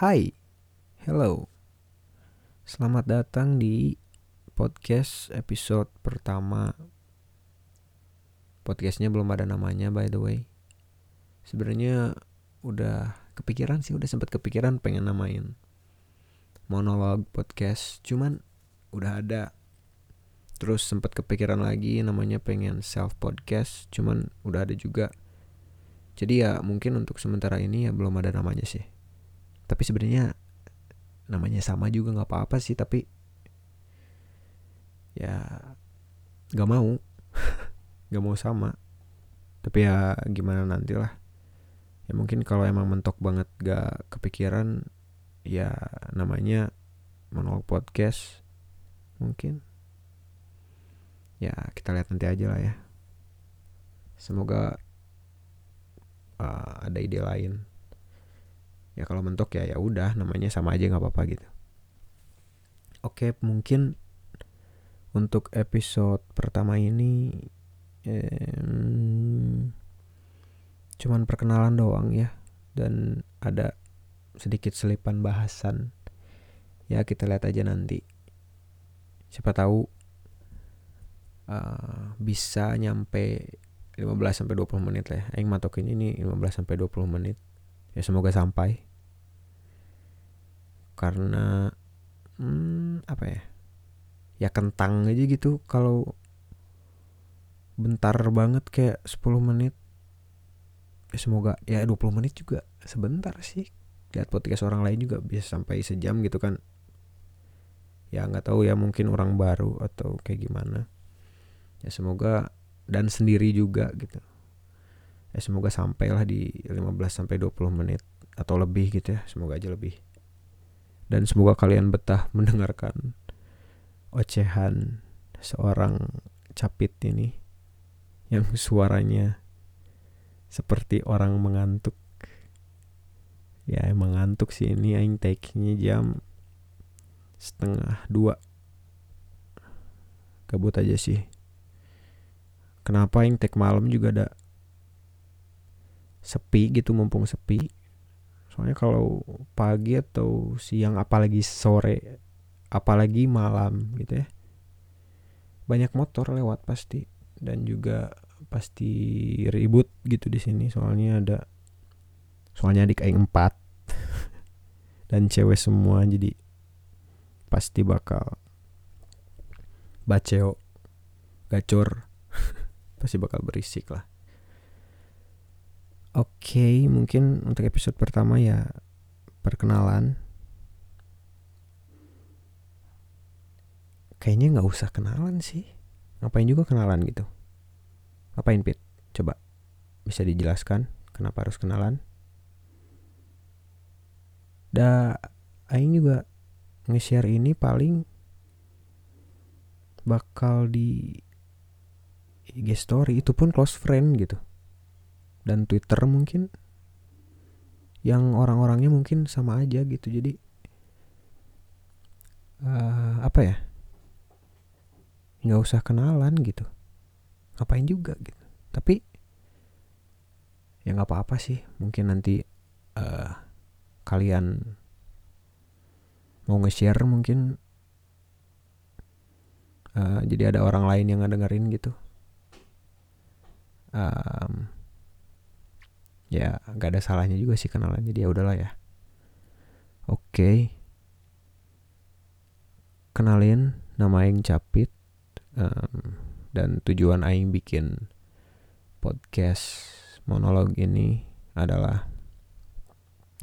Hai, hello. Selamat datang di podcast episode pertama. Podcastnya belum ada namanya by the way. Sebenarnya udah kepikiran sih, udah sempat kepikiran pengen namain monolog podcast, cuman udah ada. Terus sempat kepikiran lagi namanya pengen self podcast, cuman udah ada juga. Jadi ya mungkin untuk sementara ini ya belum ada namanya sih. Tapi sebenarnya namanya sama juga nggak apa-apa sih, tapi ya nggak mau, nggak mau sama. Tapi ya gimana nantilah. Ya mungkin kalau emang mentok banget gak kepikiran, ya namanya monolog podcast mungkin. Ya kita lihat nanti aja lah ya. Semoga uh, ada ide lain ya kalau mentok ya ya udah namanya sama aja nggak apa-apa gitu oke mungkin untuk episode pertama ini eh, cuman perkenalan doang ya dan ada sedikit selipan bahasan ya kita lihat aja nanti siapa tahu uh, bisa nyampe 15 sampai 20 menit lah ya. Aing matokin ini 15 sampai 20 menit. Ya semoga sampai. Karena hmm, apa ya? Ya kentang aja gitu kalau bentar banget kayak 10 menit. Ya semoga ya 20 menit juga sebentar sih. Lihat podcast orang lain juga bisa sampai sejam gitu kan. Ya nggak tahu ya mungkin orang baru atau kayak gimana. Ya semoga dan sendiri juga gitu. Ya semoga sampailah di 15 sampai 20 menit atau lebih gitu ya, semoga aja lebih. Dan semoga kalian betah mendengarkan ocehan seorang capit ini yang suaranya seperti orang mengantuk. Ya emang ngantuk sih ini aing take-nya jam setengah dua. Kabut aja sih kenapa yang tag malam juga ada sepi gitu mumpung sepi soalnya kalau pagi atau siang apalagi sore apalagi malam gitu ya banyak motor lewat pasti. Dan juga pasti ribut gitu di sini. Soalnya ada soalnya adik aing empat dan cewek semua. Jadi pasti bakal baceo gacor pasti bakal berisik lah. Oke, okay, mungkin untuk episode pertama ya perkenalan. Kayaknya nggak usah kenalan sih. Ngapain juga kenalan gitu? Ngapain Pit? Coba bisa dijelaskan kenapa harus kenalan? Da, Aing juga nge-share ini paling bakal di IG story itu pun close friend gitu dan Twitter mungkin yang orang-orangnya mungkin sama aja gitu. Jadi uh, apa ya? Nggak usah kenalan gitu. Ngapain juga gitu. Tapi ya nggak apa-apa sih. Mungkin nanti uh, kalian mau nge-share mungkin uh, jadi ada orang lain yang ngedengerin gitu. Um, ya nggak ada salahnya juga sih kenalan jadi ya udahlah ya. Oke. Kenalin nama Aing Capit um, dan tujuan Aing bikin podcast monolog ini adalah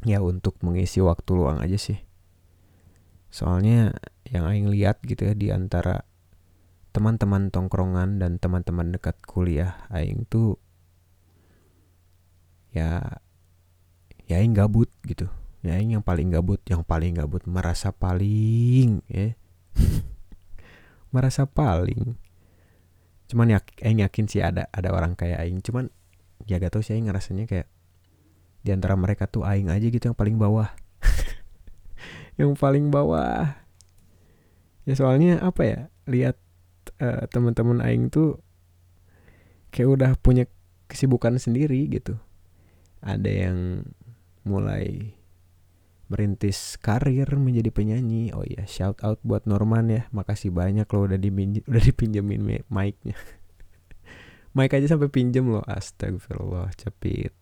ya untuk mengisi waktu luang aja sih. Soalnya yang Aing lihat gitu ya di antara teman-teman tongkrongan dan teman-teman dekat kuliah aing tuh ya ya aing gabut gitu. Ya yang paling gabut yang paling gabut merasa paling ya. Merasa paling. Cuman ya aing yakin sih ada ada orang kayak aing. Cuman ya gak tau sih aing ngerasanya kayak di antara mereka tuh aing aja gitu yang paling bawah. Yang paling bawah. Ya soalnya apa ya lihat uh, teman-teman aing tuh kayak udah punya kesibukan sendiri gitu ada yang mulai merintis karir menjadi penyanyi. Oh iya shout out buat Norman ya. Makasih banyak lo udah dipinjem udah dipinjemin mic-nya. Mic aja sampai pinjem lo astagfirullah cepit.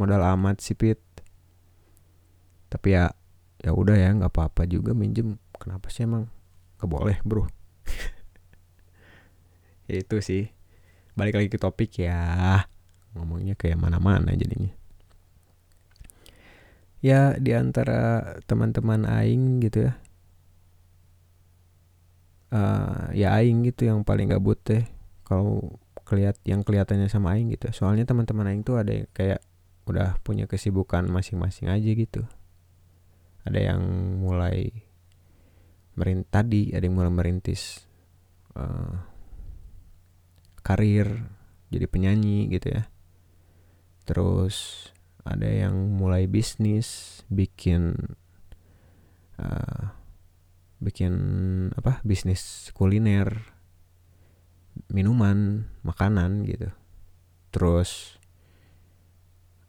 Modal amat sih pit. Tapi ya ya udah ya nggak apa-apa juga minjem. Kenapa sih emang? Keboleh bro. Itu sih. Balik lagi ke topik ya ngomongnya kayak mana-mana jadinya. Ya di antara teman-teman aing gitu ya. Uh, ya aing gitu yang paling gabut deh kalau kelihat yang kelihatannya sama aing gitu. Soalnya teman-teman aing tuh ada yang kayak udah punya kesibukan masing-masing aja gitu. Ada yang mulai merint tadi ada yang mulai merintis uh, karir jadi penyanyi gitu ya terus ada yang mulai bisnis bikin uh, bikin apa bisnis kuliner minuman makanan gitu. Terus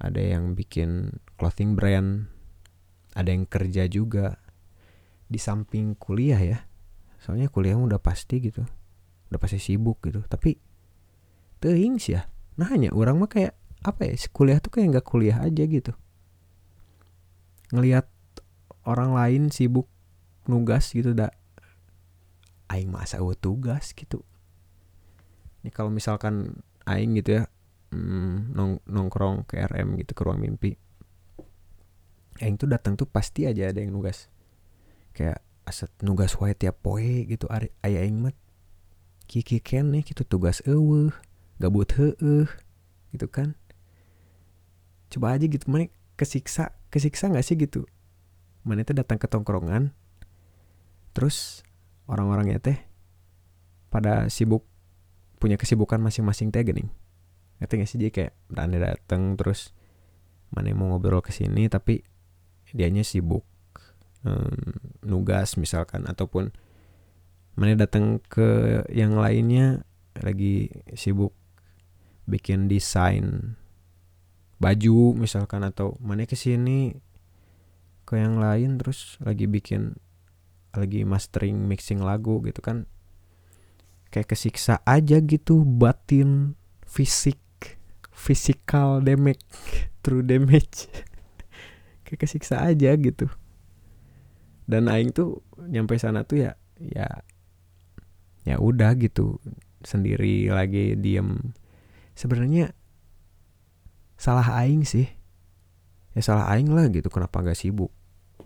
ada yang bikin clothing brand ada yang kerja juga di samping kuliah ya. Soalnya kuliah udah pasti gitu udah pasti sibuk gitu. Tapi tehing sih ya nanya orang mah kayak apa ya kuliah tuh kayak nggak kuliah aja gitu. Ngelihat orang lain sibuk nugas gitu dah aing masa gue tugas gitu. Ini kalau misalkan aing gitu ya hmm, nong nongkrong ke RM gitu ke ruang mimpi aing tuh datang tuh pasti aja ada yang nugas. Kayak aset nugas wae tiap poe gitu. Ayah aing mah kiki nih gitu. Tugas eueuh gabut heueuh gitu kan coba aja gitu mana kesiksa kesiksa nggak sih gitu? Mana itu datang ke tongkrongan terus orang-orangnya teh pada sibuk punya kesibukan masing-masing teh gening ngerti gak sih? Jadi kayak berani datang terus mana mau ngobrol ke sini tapi dianya sibuk um, nugas misalkan ataupun mana datang ke yang lainnya lagi sibuk bikin desain baju misalkan atau mana ke sini ke yang lain terus lagi bikin lagi mastering mixing lagu gitu kan. Kayak kesiksa aja gitu batin fisik physical damage true damage. Kayak kesiksa aja gitu. Dan aing tuh nyampe sana tuh ya ya ya udah gitu sendiri lagi diem. Sebenarnya salah aing sih. Ya salah aing lah gitu kenapa gak sibuk?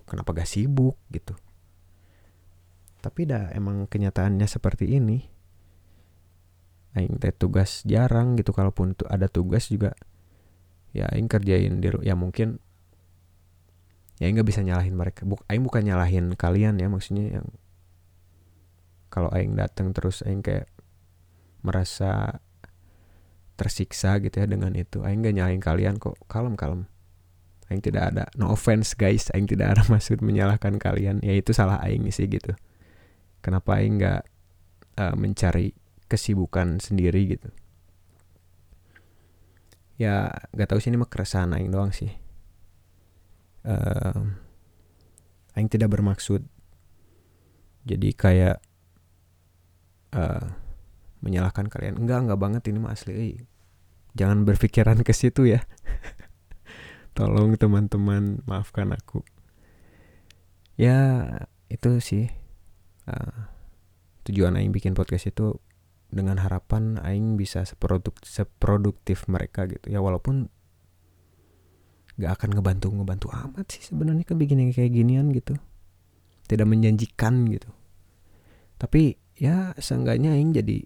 Kenapa gak sibuk gitu? Tapi dah emang kenyataannya seperti ini. Aing teh tugas jarang gitu kalaupun tuh ada tugas juga ya aing kerjain di ya mungkin ya nggak bisa nyalahin mereka. Buk, aing bukan nyalahin kalian ya maksudnya yang kalau aing datang terus aing kayak merasa tersiksa gitu ya dengan itu. Aing gak nyalain kalian kok. Kalem kalem. Aing tidak ada no offense guys. Aing tidak ada maksud menyalahkan kalian. Ya itu salah aing sih gitu. Kenapa aing gak uh, eh, mencari kesibukan sendiri gitu? Ya gak tahu sih ini mah keresahan aing doang sih. Uh, aing tidak bermaksud jadi kayak uh, menyalahkan kalian. Enggak enggak banget ini mah asli. Jangan berpikiran ke situ ya. Tolong teman-teman maafkan aku. Ya itu sih uh, tujuan aing bikin podcast itu dengan harapan aing bisa seproduk seproduktif mereka gitu. Ya walaupun gak akan ngebantu ngebantu amat sih sebenarnya kan bikin yang kayak ginian gitu. Tidak menjanjikan gitu. Tapi ya seenggaknya aing jadi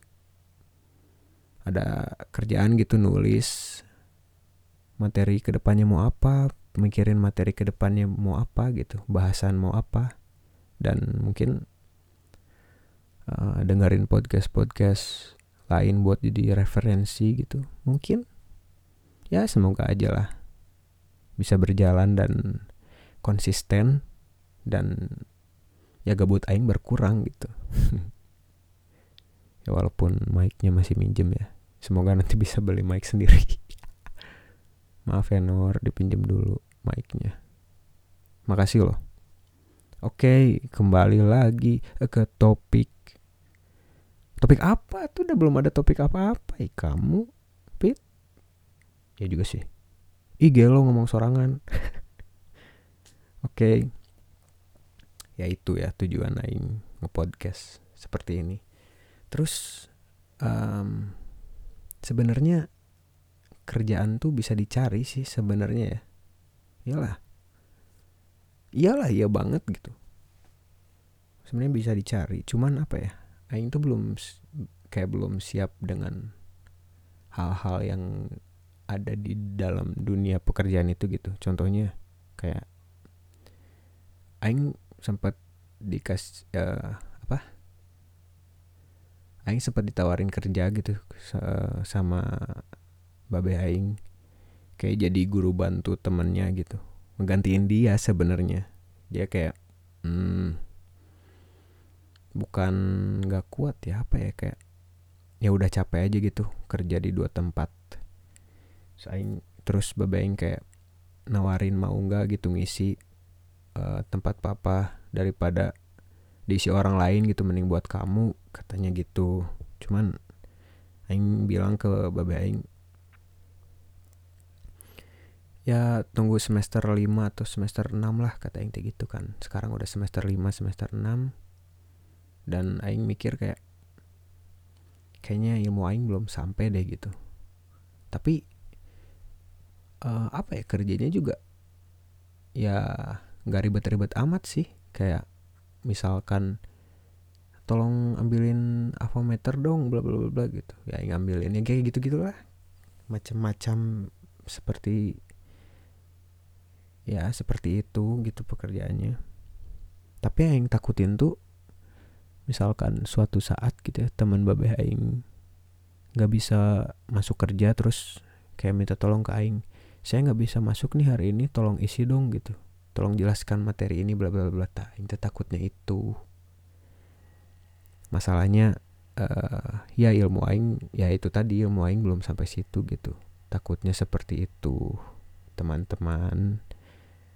ada kerjaan gitu nulis materi ke depannya mau apa mikirin materi ke depannya mau apa gitu bahasan mau apa. Dan mungkin uh, dengerin podcast podcast lain buat jadi referensi gitu. Mungkin ya semoga aja lah bisa berjalan dan konsisten dan ya gabut aing berkurang gitu walaupun mic-nya masih minjem ya. Semoga nanti bisa beli mic sendiri. Maaf ya Nur dipinjem dulu mic-nya. Makasih loh. Oke kembali lagi ke topik. Topik apa? Tuh udah belum ada topik apa-apa. Eh, kamu pit. Ya juga sih. IG lo ngomong sorangan. Oke. Ya itu ya tujuan aing ngepodcast seperti ini terus um, sebenarnya kerjaan tuh bisa dicari sih sebenarnya ya. Iyalah. Iyalah iya banget gitu. Sebenarnya bisa dicari cuman apa ya Aing tuh belum kayak belum siap dengan hal-hal yang ada di dalam dunia pekerjaan itu gitu. Contohnya kayak Aing sempat dikasih uh, Aing sempat ditawarin kerja gitu sama babe Aing. Kayak jadi guru bantu temennya gitu. Menggantiin dia sebenarnya. Dia kayak hmm, bukan nggak kuat ya apa ya kayak ya udah capek aja gitu kerja di dua tempat. Saya terus bebaing kayak nawarin mau nggak gitu ngisi uh, tempat papa daripada diisi orang lain gitu mending buat kamu katanya gitu. Cuman aing bilang ke babe aing ya tunggu semester 5 atau semester 6 lah kata aing gitu kan. Sekarang udah semester 5 semester 6 dan aing mikir kayak kayaknya ilmu aing belum sampai deh gitu. Tapi uh, apa ya kerjanya juga ya nggak ribet-ribet amat sih. Kayak misalkan tolong ambilin avometer dong bla bla bla gitu. Ya ngambilin yang kayak gitu gitulah macam-macam seperti ya seperti itu gitu pekerjaannya. Tapi yang takutin tuh misalkan suatu saat gitu ya teman babe aing nggak bisa masuk kerja terus kayak minta tolong ke aing saya nggak bisa masuk nih hari ini tolong isi dong gitu tolong jelaskan materi ini bla bla bla tak aing takutnya itu masalahnya uh, ya ilmu aing ya itu tadi ilmu aing belum sampai situ gitu takutnya seperti itu teman-teman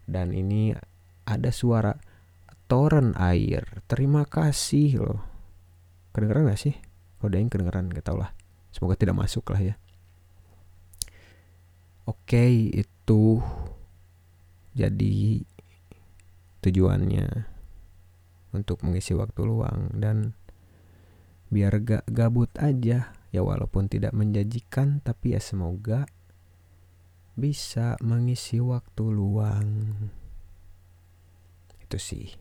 dan ini ada suara toren air. Terima kasih loh. Kedengeran gak sih? Kalau ada yang kedengeran gak lah. Semoga tidak masuk lah ya. Oke itu jadi tujuannya untuk mengisi waktu luang dan biar gak gabut aja. Ya walaupun tidak menjanjikan tapi ya semoga bisa mengisi waktu luang. Itu sih.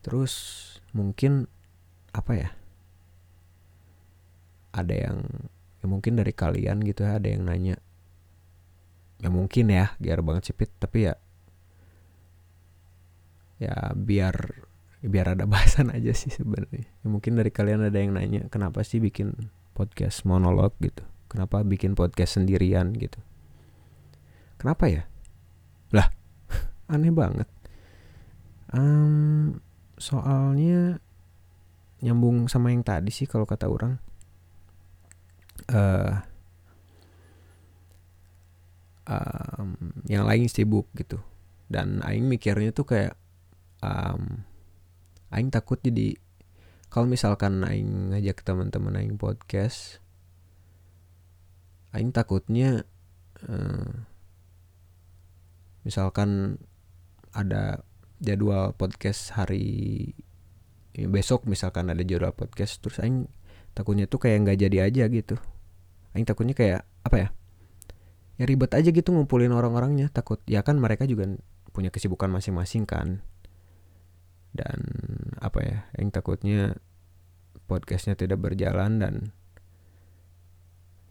Terus mungkin apa ya? Ada yang ya mungkin dari kalian gitu ya ada yang nanya ya mungkin ya biar banget sipit tapi ya ya biar biar ada bahasan aja sih sebenarnya. Ya, mungkin dari kalian ada yang nanya kenapa sih bikin podcast monolog gitu? Kenapa bikin podcast sendirian gitu? Kenapa ya? Lah aneh banget. Um, soalnya nyambung sama yang tadi sih kalau kata orang. Uh, um, yang lain sibuk gitu. Dan aing mikirnya tuh kayak um, aing takut jadi kalau misalkan aing ngajak teman-teman aing podcast aing takutnya uh, misalkan ada jadwal podcast hari besok misalkan ada jadwal podcast terus aing takutnya tuh kayak nggak jadi aja gitu. Aing takutnya kayak apa ya ya ribet aja gitu ngumpulin orang-orangnya. Takut ya kan mereka juga punya kesibukan masing-masing kan. Dan apa ya aing takutnya podcastnya tidak berjalan dan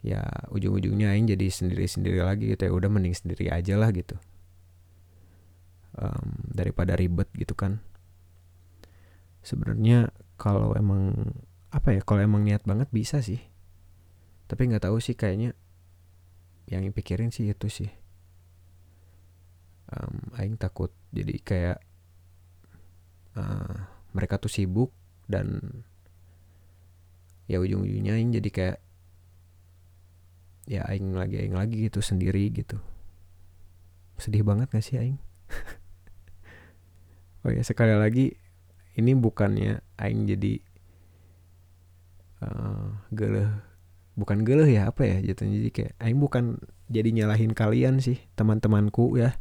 ya ujung-ujungnya aing jadi sendiri-sendiri lagi gitu ya. Udah mending sendiri aja lah gitu. Um, daripada ribet gitu kan. Sebenarnya kalau emang apa ya kalau emang niat banget bisa sih. Tapi nggak tahu sih kayaknya yang pikirin sih itu sih. Um, aing takut. Jadi kayak uh, mereka tuh sibuk dan ya ujung-ujungnya aing jadi kayak ya aing lagi aing lagi gitu sendiri gitu. Sedih banget gak sih aing? Oh ya sekali lagi ini bukannya aing jadi uh, geleh bukan geleh ya apa ya jatuhnya. Jadi kayak aing bukan jadi nyalahin kalian sih teman-temanku ya.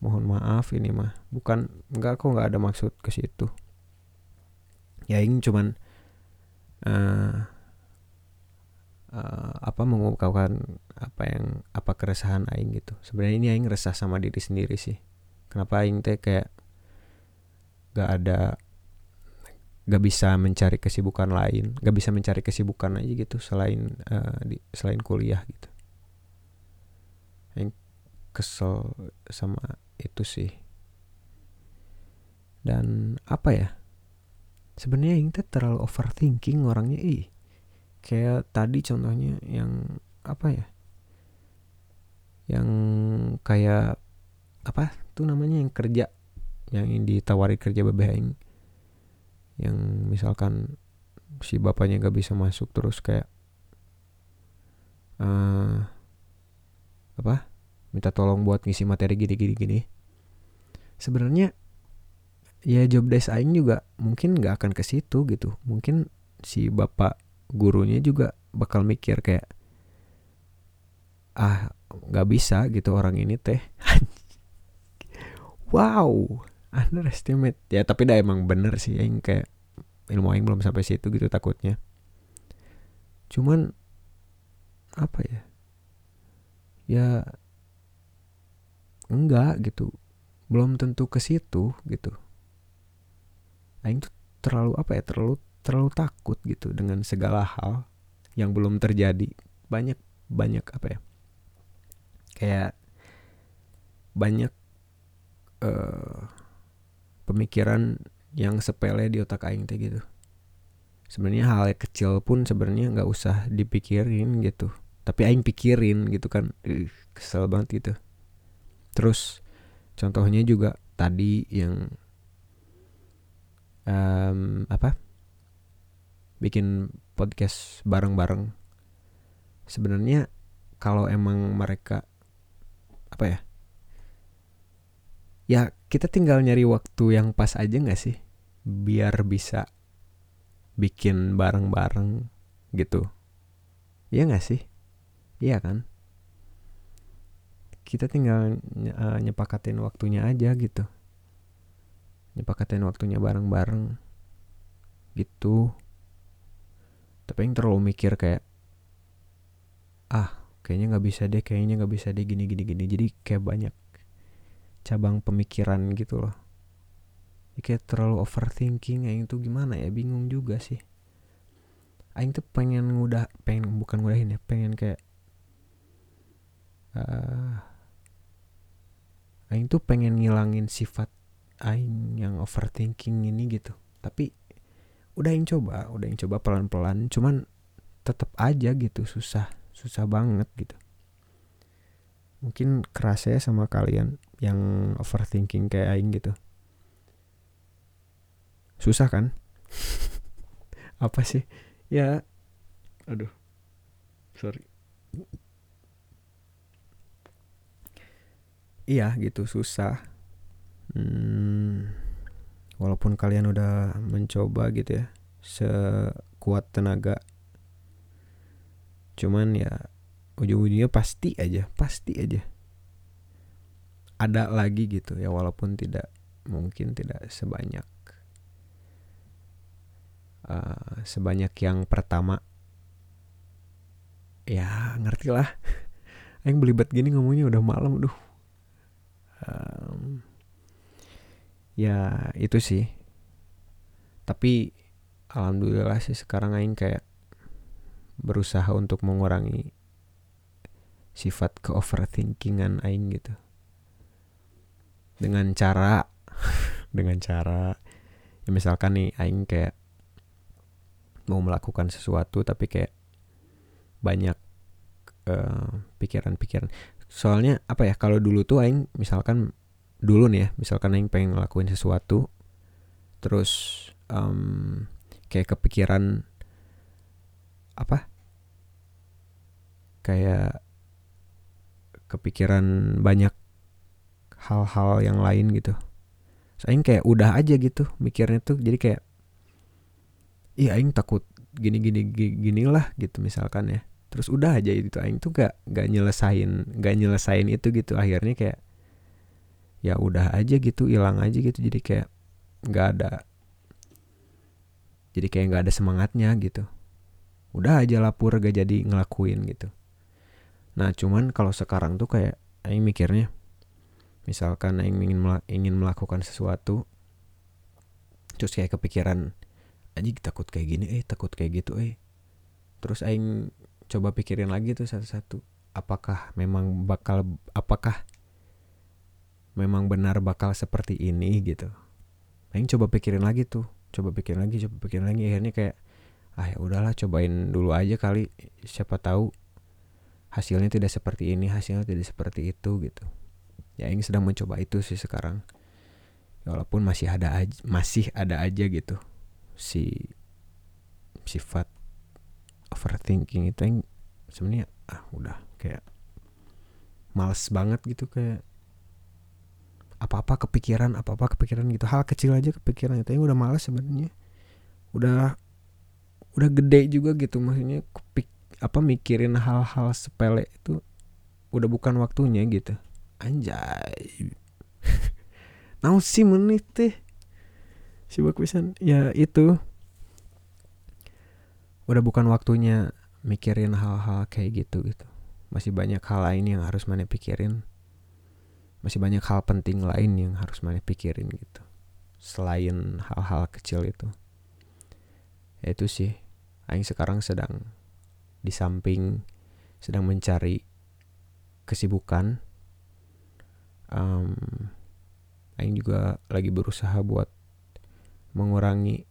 Mohon maaf ini mah. Bukan enggak kok nggak ada maksud ke situ. Ya aing cuman uh, uh, apa mengungkapkan apa yang apa keresahan aing gitu. Sebenarnya ini aing resah sama diri sendiri sih. Kenapa aing teh kayak gak ada gak bisa mencari kesibukan lain gak bisa mencari kesibukan aja gitu selain uh, di, selain kuliah gitu. Yang kesel sama itu sih. Dan apa ya? Sebenarnya yang terlalu overthinking orangnya ih. Kayak tadi contohnya yang apa ya? Yang kayak apa tuh namanya yang kerja yang ditawari kerja BBM yang misalkan si bapaknya gak bisa masuk terus kayak uh, apa? Minta tolong buat ngisi materi gini gini gini. Sebenarnya ya job desk aing juga mungkin nggak akan ke situ gitu. Mungkin si bapak gurunya juga bakal mikir kayak ah nggak bisa gitu orang ini teh. Wow underestimate. Ya tapi dah emang bener sih yang kayak ilmu aing belum sampai situ gitu takutnya. Cuman apa ya? Ya enggak gitu. Belum tentu ke situ gitu. Aing tuh terlalu apa ya terlalu terlalu takut gitu dengan segala hal yang belum terjadi. Banyak banyak apa ya? Kayak banyak uh, pemikiran yang sepele di otak aing teh gitu. Sebenarnya hal yang kecil pun sebenarnya nggak usah dipikirin gitu. Tapi aing pikirin gitu kan. Uh, kesel banget gitu. Terus contohnya juga tadi yang um, apa? Bikin podcast bareng-bareng. Sebenarnya kalau emang mereka apa ya ya kita tinggal nyari waktu yang pas aja nggak sih? Biar bisa bikin bareng-bareng gitu. Iya nggak sih? Iya kan? Kita tinggal uh, nyepakatin waktunya aja gitu. Nyepakatin waktunya bareng-bareng gitu. Tapi yang terlalu mikir kayak ah kayaknya nggak bisa deh kayaknya nggak bisa deh gini gini gini. Jadi kayak banyak cabang pemikiran gitu loh. Ya, kayak terlalu overthinking Aing tuh gimana ya? Bingung juga sih. Aing tuh pengen ngudah pengen bukan ngudahin ya pengen kayak uh, Aing tuh pengen ngilangin sifat Aing yang overthinking ini gitu. Tapi udah yang coba udah yang coba pelan-pelan cuman tetap aja gitu susah susah banget gitu mungkin keras ya sama kalian yang overthinking kayak aing gitu. Susah kan? Apa sih? Ya. Aduh. Sorry. Iya gitu. Susah. Hmm, walaupun kalian udah mencoba gitu ya sekuat tenaga. Cuman ya ujung-ujungnya pasti aja pasti aja. Ada lagi gitu ya walaupun tidak mungkin tidak sebanyak uh, sebanyak yang pertama. Ya ngerti lah. Yang belibet gini ngomongnya udah malam duh. Um, ya itu sih. Tapi alhamdulillah sih sekarang aing kayak berusaha untuk mengurangi sifat ke overthinkingan aing gitu. Dengan cara dengan cara ya misalkan nih aing kayak mau melakukan sesuatu tapi kayak banyak eh, pikiran-pikiran. Soalnya apa ya kalau dulu tuh aing misalkan dulu nih ya misalkan aing pengen ngelakuin sesuatu terus um, kayak kepikiran apa? Kayak kepikiran banyak hal-hal yang lain gitu. Saya kayak udah aja gitu mikirnya tuh jadi kayak iya aing takut gini gini gini, lah gitu misalkan ya. Terus udah aja itu aing tuh gak gak nyelesain gak nyelesain itu gitu. Akhirnya kayak ya udah aja gitu hilang aja gitu. Jadi kayak nggak ada jadi kayak nggak ada semangatnya gitu. Udah aja lapur gak jadi ngelakuin gitu nah cuman kalau sekarang tuh kayak aing mikirnya misalkan aing ingin ingin melakukan sesuatu terus kayak kepikiran aja takut kayak gini eh takut kayak gitu eh. Terus aing coba pikirin lagi tuh satu-satu apakah memang bakal apakah memang benar bakal seperti ini gitu. Aing coba pikirin lagi tuh coba pikirin lagi coba pikirin lagi akhirnya kayak ah ya udahlah cobain dulu aja kali siapa tahu hasilnya tidak seperti ini hasilnya tidak seperti itu gitu. Ya ini sedang mencoba itu sih sekarang. Ya, walaupun masih ada aja, masih ada aja gitu. Si sifat overthinking itu yang sebenarnya ah udah kayak males banget gitu kayak apa-apa kepikiran apa-apa kepikiran gitu. Hal kecil aja kepikiran itu yang udah males sebenarnya. Udah udah gede juga gitu maksudnya kepik apa mikirin hal-hal sepele itu udah bukan waktunya gitu. Anjay. Naon sih menit teh? Si pisan. Ya itu. Udah bukan waktunya mikirin hal-hal kayak gitu gitu. Masih banyak hal lain yang harus mana pikirin. Masih banyak hal penting lain yang harus mana pikirin gitu. Selain hal-hal kecil itu. Ya itu sih. Aing sekarang sedang di samping sedang mencari kesibukan um, Aing juga lagi berusaha buat mengurangi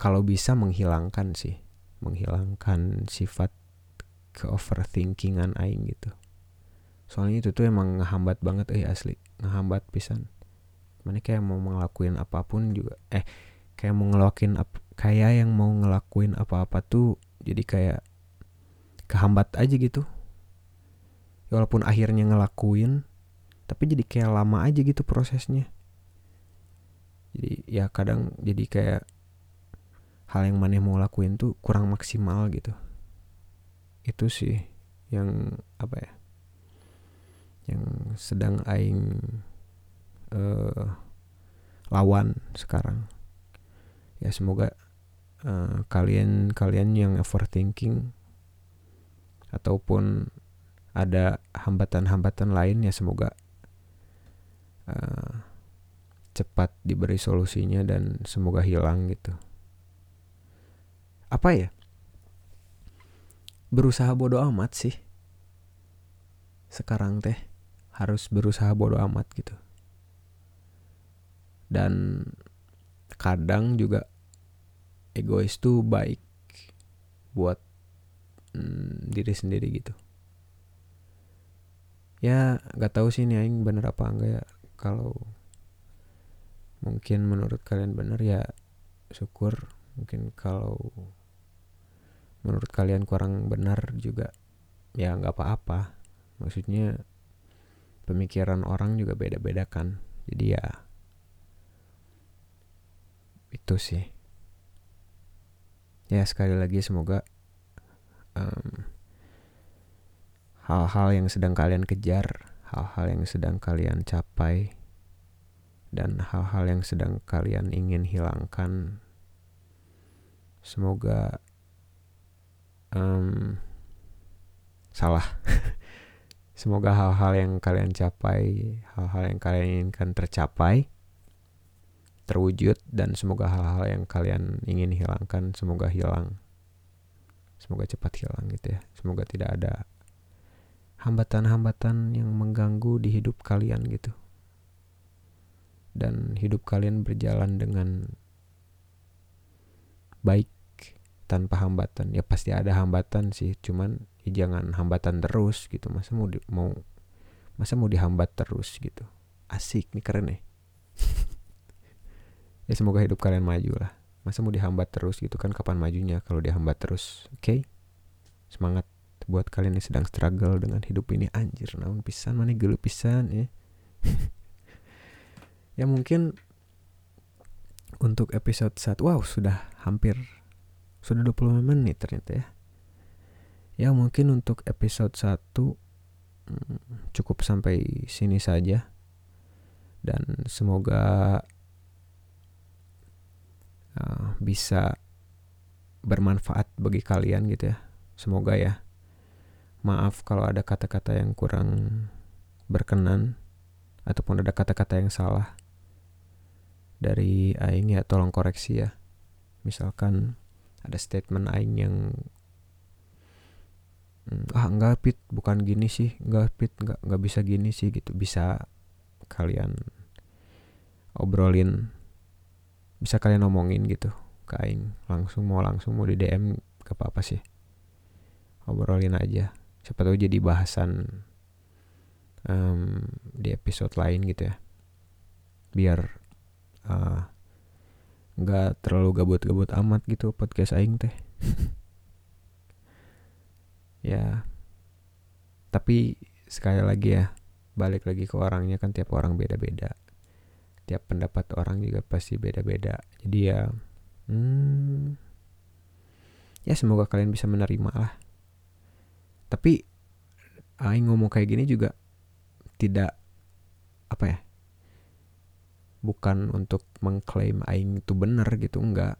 kalau bisa menghilangkan sih menghilangkan sifat ke overthinkingan Aing gitu. Soalnya itu tuh emang ngehambat banget eh asli ngehambat pisan. Mana kayak mau ngelakuin apa pun juga eh kayak mau ngelakuin ap, kayak yang mau ngelakuin apa-apa tuh jadi kayak kehambat aja gitu. Walaupun akhirnya ngelakuin tapi jadi kayak lama aja gitu prosesnya. Jadi ya kadang jadi kayak hal yang mana mau lakuin tuh kurang maksimal gitu. Itu sih yang apa ya yang sedang aing uh, lawan sekarang. Ya semoga uh, kalian kalian yang overthinking ataupun ada hambatan-hambatan lain ya semoga uh, cepat diberi solusinya dan semoga hilang gitu. Apa ya? Berusaha bodoh amat sih. Sekarang teh harus berusaha bodoh amat gitu. Dan kadang juga egois tuh baik buat mm, diri sendiri gitu. Ya nggak tahu sih ini aing bener apa enggak ya. Kalau mungkin menurut kalian benar ya syukur. Mungkin kalau menurut kalian kurang benar juga ya nggak apa-apa. Maksudnya pemikiran orang juga beda-beda kan. Jadi ya itu sih. Ya sekali lagi semoga hal hal-hal yang sedang kalian kejar hal-hal yang sedang kalian capai dan hal-hal yang sedang kalian ingin hilangkan. Semoga um, salah. Semoga hal-hal yang kalian capai hal-hal yang kalian inginkan tercapai terwujud dan semoga hal-hal yang kalian ingin hilangkan semoga hilang semoga cepat hilang gitu ya semoga tidak ada hambatan-hambatan yang mengganggu di hidup kalian gitu. Dan hidup kalian berjalan dengan baik tanpa hambatan. Ya pasti ada hambatan sih, cuman ya jangan hambatan terus gitu. Masa mau di, mau masa mau dihambat terus gitu. Asik nih keren nih. ya semoga hidup kalian maju lah. Masa mau dihambat terus gitu kan kapan majunya kalau dihambat terus. Oke. Okay? Semangat buat kalian yang sedang struggle dengan hidup ini anjir naon pisan mana gelu pisan ya ya mungkin untuk episode saat wow sudah hampir sudah 25 menit ternyata ya ya mungkin untuk episode 1 hmm, cukup sampai sini saja dan semoga uh, bisa bermanfaat bagi kalian gitu ya. Semoga ya. Maaf kalau ada kata-kata yang kurang berkenan ataupun ada kata-kata yang salah dari aing ya tolong koreksi ya. Misalkan ada statement aing yang hmm, ah enggak pit bukan gini sih enggak pit enggak enggak bisa gini sih gitu. Bisa kalian obrolin bisa kalian ngomongin gitu. Ke aing. Langsung mau langsung mau di DM ke apa sih. Obrolin aja. Siapa tahu jadi bahasan um, di episode lain gitu ya. Biar uh, nggak terlalu gabut-gabut amat gitu podcast aing teh. Ya. Tapi sekali lagi ya balik lagi ke orangnya kan tiap orang beda-beda tiap pendapat orang juga pasti beda-beda. Jadi ya hmm, ya semoga kalian bisa menerima lah. Tapi aing ngomong kayak gini juga tidak apa ya bukan untuk mengklaim aing itu benar gitu enggak.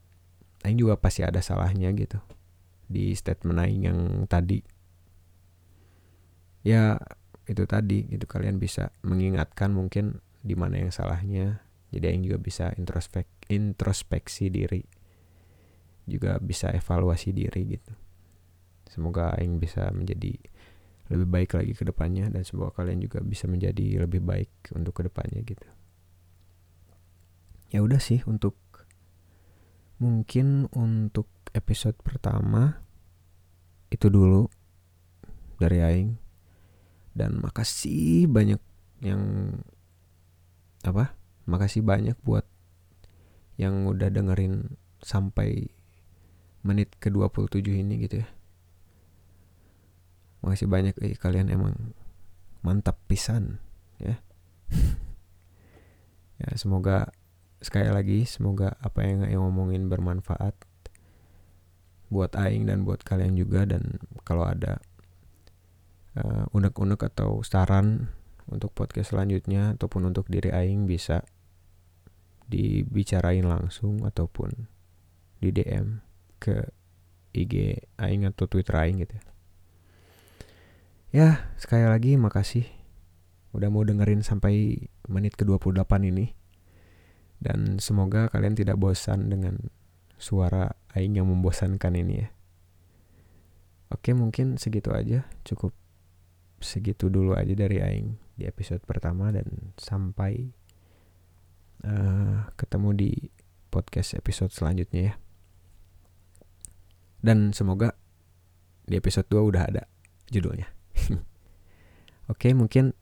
Aing juga pasti ada salahnya gitu di statement aing yang tadi. Ya itu tadi gitu kalian bisa mengingatkan mungkin di mana yang salahnya. Jadi aing juga bisa introspek introspeksi diri. Juga bisa evaluasi diri gitu. Semoga aing bisa menjadi lebih baik lagi ke depannya dan semoga kalian juga bisa menjadi lebih baik untuk ke depannya gitu. Ya udah sih untuk mungkin untuk episode pertama itu dulu dari aing. Dan makasih banyak yang apa? Makasih banyak buat yang udah dengerin sampai menit ke 27 ini gitu ya. Makasih banyak eh, kalian emang mantap pisan ya. Ya semoga sekali lagi semoga apa yang yang ngomongin bermanfaat buat aing dan buat kalian juga dan kalau ada uh, unek-unek atau saran untuk podcast selanjutnya ataupun untuk diri aing bisa dibicarain langsung ataupun di DM ke IG aing atau Twitter aing gitu ya. Ya, sekali lagi makasih udah mau dengerin sampai menit ke-28 ini. Dan semoga kalian tidak bosan dengan suara aing yang membosankan ini ya. Oke, mungkin segitu aja. Cukup segitu dulu aja dari aing di episode pertama dan sampai uh, ketemu di podcast episode selanjutnya ya. Dan semoga di episode 2 udah ada judulnya. Oke, mungkin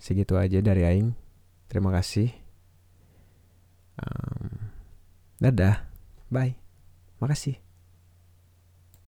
segitu aja dari aing. Terima kasih. Um, dadah, bye, makasih.